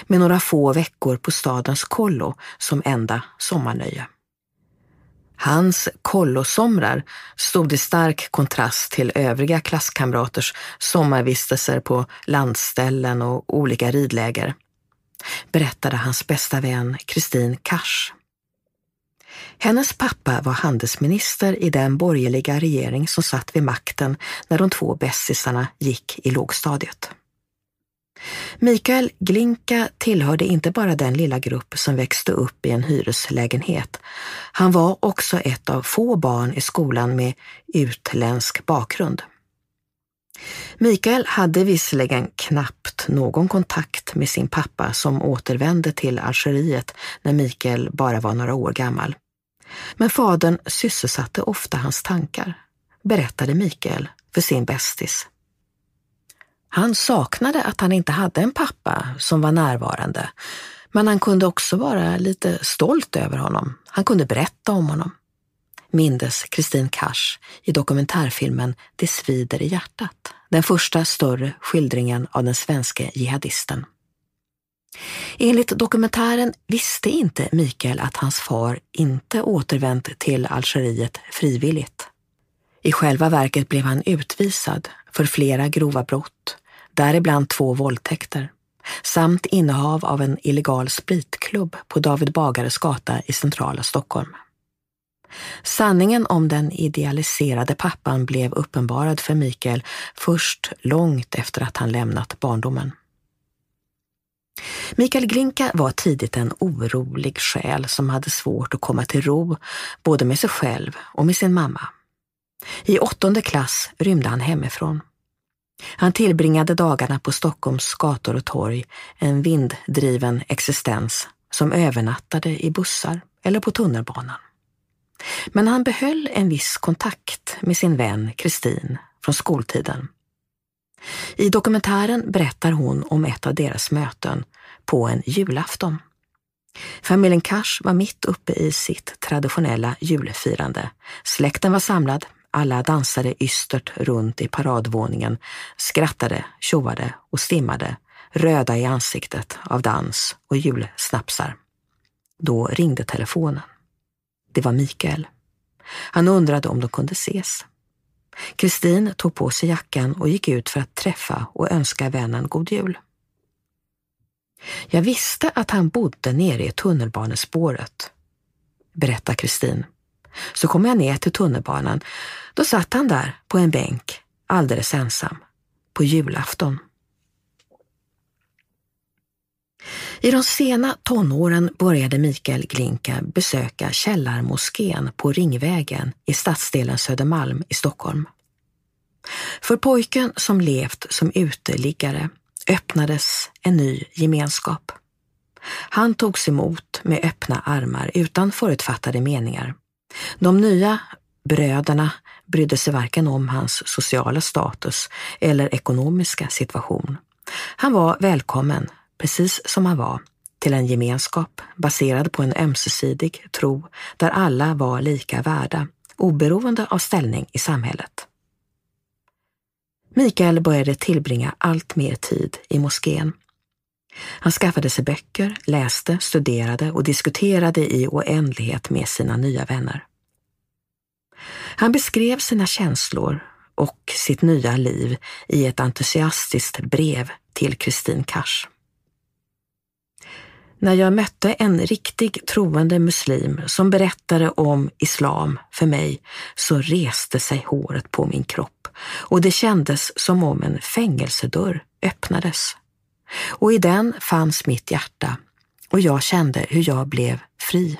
med några få veckor på stadens kollo som enda sommarnöje. Hans kollosomrar stod i stark kontrast till övriga klasskamraters sommarvistelser på landställen och olika ridläger berättade hans bästa vän Kristin Kars. Hennes pappa var handelsminister i den borgerliga regering som satt vid makten när de två bästisarna gick i lågstadiet. Mikael Glinka tillhörde inte bara den lilla grupp som växte upp i en hyreslägenhet. Han var också ett av få barn i skolan med utländsk bakgrund. Mikael hade visserligen knappt någon kontakt med sin pappa som återvände till Algeriet när Mikael bara var några år gammal. Men fadern sysselsatte ofta hans tankar, berättade Mikael för sin bästis. Han saknade att han inte hade en pappa som var närvarande, men han kunde också vara lite stolt över honom. Han kunde berätta om honom mindes Kristin Kars i dokumentärfilmen Det svider i hjärtat, den första större skildringen av den svenska jihadisten. Enligt dokumentären visste inte Mikael att hans far inte återvänt till Algeriet frivilligt. I själva verket blev han utvisad för flera grova brott, däribland två våldtäkter, samt innehav av en illegal spritklubb på David Bagares gata i centrala Stockholm. Sanningen om den idealiserade pappan blev uppenbarad för Mikael först långt efter att han lämnat barndomen. Mikael Glinka var tidigt en orolig själ som hade svårt att komma till ro både med sig själv och med sin mamma. I åttonde klass rymde han hemifrån. Han tillbringade dagarna på Stockholms gator och torg, en vinddriven existens som övernattade i bussar eller på tunnelbanan. Men han behöll en viss kontakt med sin vän Kristin från skoltiden. I dokumentären berättar hon om ett av deras möten på en julafton. Familjen Kars var mitt uppe i sitt traditionella julfirande. Släkten var samlad, alla dansade ystert runt i paradvåningen, skrattade, tjoade och stimmade, röda i ansiktet av dans och julsnapsar. Då ringde telefonen. Det var Mikael. Han undrade om de kunde ses. Kristin tog på sig jackan och gick ut för att träffa och önska vännen god jul. Jag visste att han bodde nere i tunnelbanespåret, berättar Kristin. Så kom jag ner till tunnelbanan. Då satt han där på en bänk, alldeles ensam, på julafton. I de sena tonåren började Mikael Glinka besöka Källarmoskén på Ringvägen i stadsdelen Södermalm i Stockholm. För pojken som levt som uteliggare öppnades en ny gemenskap. Han togs emot med öppna armar utan förutfattade meningar. De nya bröderna brydde sig varken om hans sociala status eller ekonomiska situation. Han var välkommen precis som han var, till en gemenskap baserad på en ömsesidig tro där alla var lika värda, oberoende av ställning i samhället. Mikael började tillbringa allt mer tid i moskén. Han skaffade sig böcker, läste, studerade och diskuterade i oändlighet med sina nya vänner. Han beskrev sina känslor och sitt nya liv i ett entusiastiskt brev till Kristin Kars. När jag mötte en riktig troende muslim som berättade om islam för mig så reste sig håret på min kropp och det kändes som om en fängelsedörr öppnades. Och i den fanns mitt hjärta och jag kände hur jag blev fri.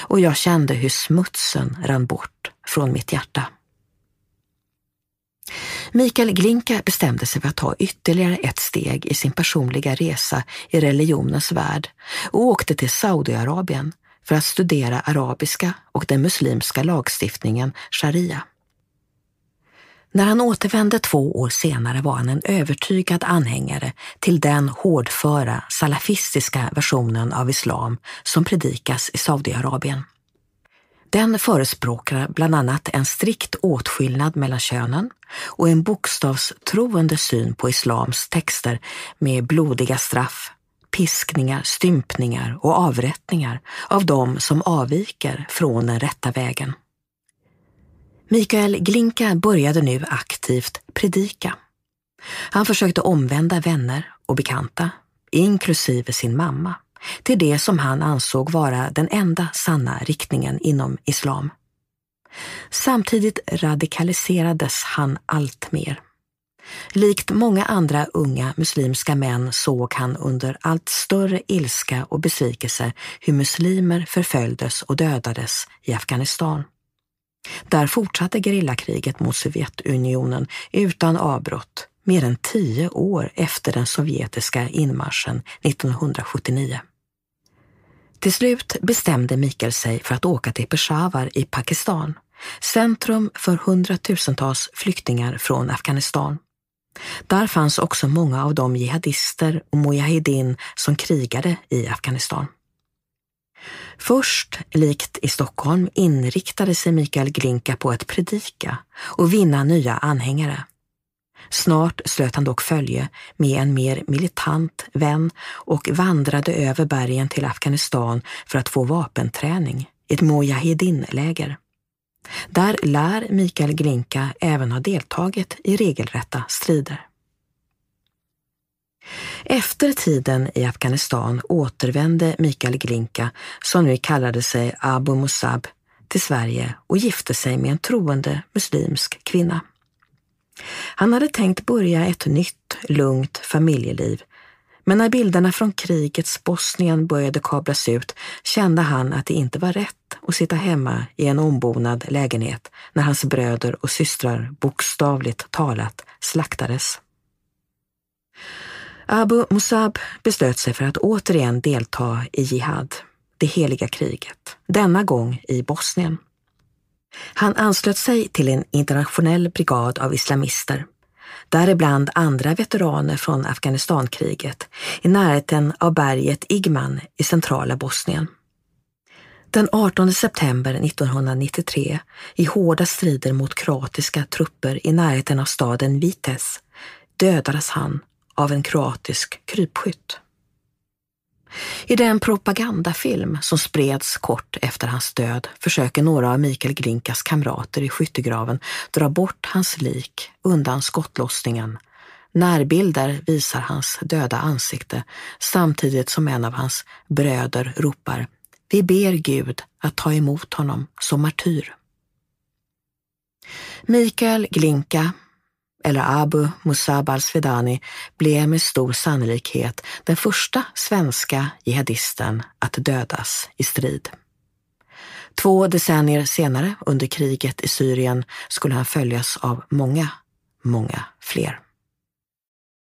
Och jag kände hur smutsen rann bort från mitt hjärta. Mikael Glinka bestämde sig för att ta ytterligare ett steg i sin personliga resa i religionens värld och åkte till Saudiarabien för att studera arabiska och den muslimska lagstiftningen sharia. När han återvände två år senare var han en övertygad anhängare till den hårdföra salafistiska versionen av islam som predikas i Saudiarabien. Den förespråkar bland annat en strikt åtskillnad mellan könen och en bokstavstroende syn på islams texter med blodiga straff, piskningar, stympningar och avrättningar av dem som avviker från den rätta vägen. Mikael Glinka började nu aktivt predika. Han försökte omvända vänner och bekanta, inklusive sin mamma, till det som han ansåg vara den enda sanna riktningen inom islam. Samtidigt radikaliserades han allt mer. Likt många andra unga muslimska män såg han under allt större ilska och besvikelse hur muslimer förföljdes och dödades i Afghanistan. Där fortsatte gerillakriget mot Sovjetunionen utan avbrott mer än tio år efter den sovjetiska inmarschen 1979. Till slut bestämde Mikael sig för att åka till Peshawar i Pakistan, centrum för hundratusentals flyktingar från Afghanistan. Där fanns också många av de jihadister och mujahedin som krigade i Afghanistan. Först, likt i Stockholm, inriktade sig Mikael Glinka på att predika och vinna nya anhängare. Snart slöt han dock följe med en mer militant vän och vandrade över bergen till Afghanistan för att få vapenträning, ett mujahedin-läger. Där lär Mikael Glinka även ha deltagit i regelrätta strider. Efter tiden i Afghanistan återvände Mikael Glinka, som nu kallade sig Abu Musab, till Sverige och gifte sig med en troende muslimsk kvinna. Han hade tänkt börja ett nytt, lugnt familjeliv, men när bilderna från krigets Bosnien började kablas ut kände han att det inte var rätt att sitta hemma i en ombonad lägenhet när hans bröder och systrar bokstavligt talat slaktades. Abu Musab beslöt sig för att återigen delta i Jihad, det heliga kriget, denna gång i Bosnien. Han anslöt sig till en internationell brigad av islamister, däribland andra veteraner från Afghanistankriget i närheten av berget Igman i centrala Bosnien. Den 18 september 1993, i hårda strider mot kroatiska trupper i närheten av staden Vites, dödades han av en kroatisk krypskytt. I den propagandafilm som spreds kort efter hans död försöker några av Mikael Grinkas kamrater i skyttegraven dra bort hans lik undan skottlossningen. Närbilder visar hans döda ansikte samtidigt som en av hans bröder ropar Vi ber Gud att ta emot honom som martyr. Mikael Glinka eller Abu Musab al-Svedani, blev med stor sannolikhet den första svenska jihadisten att dödas i strid. Två decennier senare, under kriget i Syrien, skulle han följas av många, många fler.